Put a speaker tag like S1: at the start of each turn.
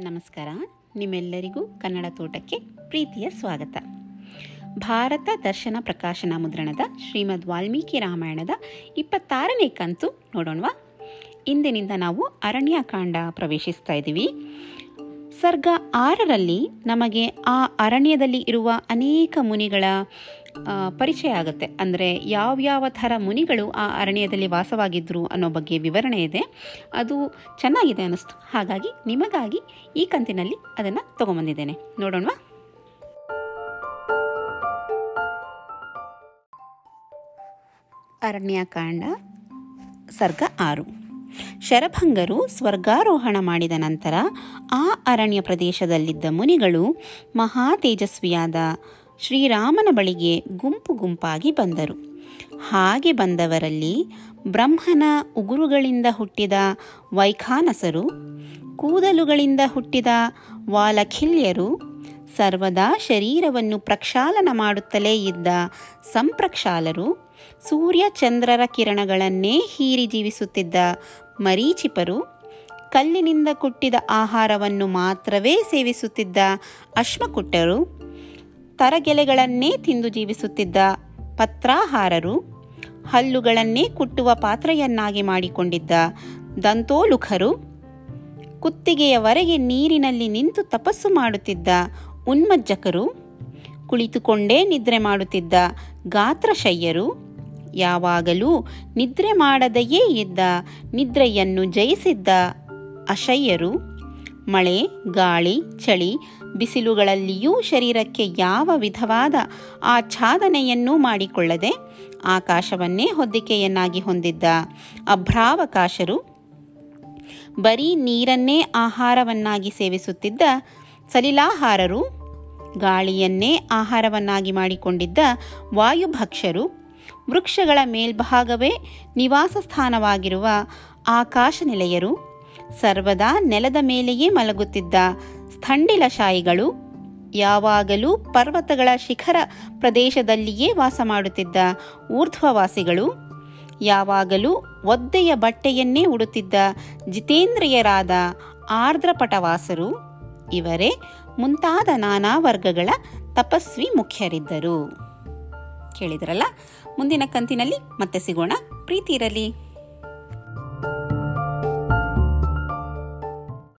S1: ನಮಸ್ಕಾರ. ನಿಮ್ಮೆಲ್ಲರಿಗೂ ಕನ್ನಡ ತೋಟಕ್ಕೆ ಪ್ರೀತಿಯ ಸ್ವಾಗತ. ಭಾರತ ದರ್ಶನ ಪ್ರಕಾಶನ ಮುದ್ರಣದ ಶ್ರೀಮದ್ ವಾಲ್ಮೀಕಿ ರಾಮಾಯಣದ ಇಪ್ಪತ್ತಾರನೇ ಕಂತು ನೋಡೋಣವಾ? ಇಂದಿನಿಂದ ನಾವು ಅರಣ್ಯಕಾಂಡ ಪ್ರವೇಶಿಸ್ತಾ ಇದ್ದೀವಿ. ಸರ್ಗ ಆರರಲ್ಲಿ ನಮಗೆ ಆ ಅರಣ್ಯದಲ್ಲಿ ಇರುವ ಅನೇಕ ಮುನಿಗಳ ಪರಿಚಯ ಆಗುತ್ತೆ. ಅಂದರೆ ಯಾವ್ಯಾವ ಥರ ಮುನಿಗಳು ಆ ಅರಣ್ಯದಲ್ಲಿ ವಾಸವಾಗಿದ್ದರು ಅನ್ನೋ ಬಗ್ಗೆ ವಿವರಣೆ ಇದೆ. ಅದು ಚೆನ್ನಾಗಿದೆ ಅನ್ನಿಸ್ತು. ಹಾಗಾಗಿ ನಿಮಗಾಗಿ ಈ ಕಂತಿನಲ್ಲಿ ಅದನ್ನು ತೊಗೊಂಬಂದಿದ್ದೇನೆ. ನೋಡೋಣವಾ? ಅರಣ್ಯಕಾಂಡ, ಸರ್ಗ ಆರು. ಶರಭಂಗರು ಸ್ವರ್ಗಾರೋಹಣ ಮಾಡಿದ ನಂತರ ಆ ಅರಣ್ಯ ಪ್ರದೇಶದಲ್ಲಿದ್ದ ಮುನಿಗಳು ಮಹಾ ತೇಜಸ್ವಿಯಾದ ಶ್ರೀರಾಮನ ಬಳಿಗೆ ಗುಂಪು ಗುಂಪಾಗಿ ಬಂದರು. ಹಾಗೆ ಬಂದವರಲ್ಲಿ ಬ್ರಹ್ಮನ ಉಗುರುಗಳಿಂದ ಹುಟ್ಟಿದ ವೈಖಾನಸರು, ಕೂದಲುಗಳಿಂದ ಹುಟ್ಟಿದ ವಾಲಖಿಲ್ಯರು, ಸರ್ವದಾ ಶರೀರವನ್ನು ಪ್ರಕ್ಷಾಲನ ಮಾಡುತ್ತಲೇ ಇದ್ದ ಸಂಪ್ರಕ್ಷಾಲರು, ಸೂರ್ಯ ಚಂದ್ರರ ಕಿರಣಗಳನ್ನೇ ಹೀರಿ ಜೀವಿಸುತ್ತಿದ್ದ ಮರೀಚಿಪರು, ಕಲ್ಲಿನಿಂದ ಕುಟ್ಟಿದ ಆಹಾರವನ್ನು ಮಾತ್ರವೇ ಸೇವಿಸುತ್ತಿದ್ದ ಅಶ್ಮಕುಟ್ಟರು ತರಗೆಲೆಗಳನ್ನೇ ತಿಂದು ಜೀವಿಸುತ್ತಿದ್ದ ಪತ್ರಾಹಾರರು ಹಲ್ಲುಗಳನ್ನೇ ಕುಟ್ಟುವ ಪಾತ್ರೆಯನ್ನಾಗಿ ಮಾಡಿಕೊಂಡಿದ್ದ ದಂತೋಲುಖರು ಕುತ್ತಿಗೆಯವರೆಗೆ ನೀರಿನಲ್ಲಿ ನಿಂತು ತಪಸ್ಸು ಮಾಡುತ್ತಿದ್ದ ಉನ್ಮಜ್ಜಕರು ಕುಳಿತುಕೊಂಡೇ ನಿದ್ರೆ ಮಾಡುತ್ತಿದ್ದ ಗಾತ್ರಶಯ್ಯರು ಯಾವಾಗಲೂ ನಿದ್ರೆ ಮಾಡದೆಯೇ ಇದ್ದ ನಿದ್ರೆಯನ್ನು ಜಯಿಸಿದ್ದ ಅಶಯ್ಯರು ಮಳೆ, ಗಾಳಿ, ಚಳಿ ಬಿಸಿಲುಗಳಲ್ಲಿಯೂ ಶರೀರಕ್ಕೆ ಯಾವ ವಿಧವಾದ ಆಚ್ಛಾದನೆಯನ್ನೂ ಮಾಡಿಕೊಳ್ಳದೆ ಆಕಾಶವನ್ನೇ ಹೊದ್ದಿಕೆಯನ್ನಾಗಿ ಹೊಂದಿದ್ದ ಅಭ್ರಾವಕಾಶರು ಬರೀ ನೀರನ್ನೇ ಆಹಾರವನ್ನಾಗಿ ಸೇವಿಸುತ್ತಿದ್ದ ಸಲಿಲಾಹಾರರು ಗಾಳಿಯನ್ನೇ ಆಹಾರವನ್ನಾಗಿ ಮಾಡಿಕೊಂಡಿದ್ದ ವಾಯುಭಕ್ಷರು ವೃಕ್ಷಗಳ ಮೇಲ್ಭಾಗವೇ ನಿವಾಸ ಸ್ಥಾನವಾಗಿರುವ ಆಕಾಶ ನಿಲೆಯರು ಸರ್ವದಾ ನೆಲದ ಮೇಲೆಯೇ ಮಲಗುತ್ತಿದ್ದ ಸ್ಥಂಡಿಲಶಾಯಿಗಳು ಯಾವಾಗಲೂ ಪರ್ವತಗಳ ಶಿಖರ ಪ್ರದೇಶದಲ್ಲಿಯೇ ವಾಸ ಮಾಡುತ್ತಿದ್ದ ಊರ್ಧ್ವವಾಸಿಗಳು, ಯಾವಾಗಲೂ ಒದ್ದೆಯ ಬಟ್ಟೆಯನ್ನೇ ಉಡುತ್ತಿದ್ದ ಜಿತೇಂದ್ರಿಯರಾದ ಆರ್ದ್ರಪಟವಾಸರು, ಇವರೇ ಮುಂತಾದ ನಾನಾ ವರ್ಗಗಳ ತಪಸ್ವಿ ಮುಖ್ಯರಿದ್ದರು. ಕೇಳಿದ್ರಲ್ಲ, ಮುಂದಿನ ಕಂತಿನಲ್ಲಿ ಮತ್ತೆ ಸಿಗೋಣ. ಪ್ರೀತಿ ಇರಲಿ.